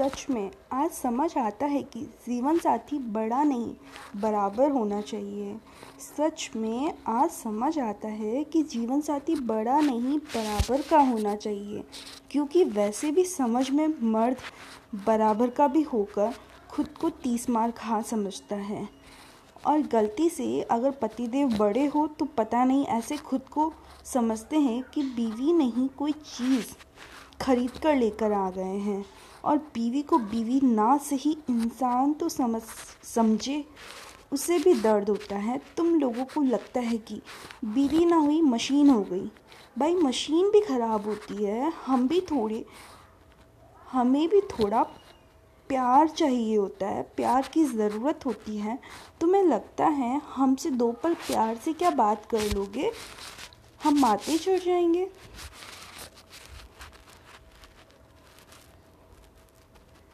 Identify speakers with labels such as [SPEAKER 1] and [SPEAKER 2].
[SPEAKER 1] सच में, आज समझ आता है कि जीवन साथी बड़ा नहीं, बराबर होना चाहिए। सच में, आज समझ आता है कि जीवन साथी बड़ा नहीं, बराबर का होना चाहिए। क्योंकि वैसे भी समझ में मर्द बराबर का भी होकर खुद को तीस मार खा समझता है। और गलती से अगर पतिदेव बड़े हो तो पता नहीं ऐसे खुद को समझते हैं कि बीवी नहीं कोई चीज़ खरीद कर लेकर आ गए हैं। और बीवी को बीवी ना सही इंसान तो समझ, समझे, उसे भी दर्द होता है। तुम लोगों को लगता है कि बीवी ना हुई, मशीन हो गई। भाई, मशीन भी ख़राब होती है। हम भी थोड़े, हमें भी थोड़ा प्यार चाहिए होता है। प्यार की ज़रूरत होती है। तुम्हें लगता है हमसे दो पल प्यार से क्या बात कर लोगे? हम माते चढ़ जाएँगे।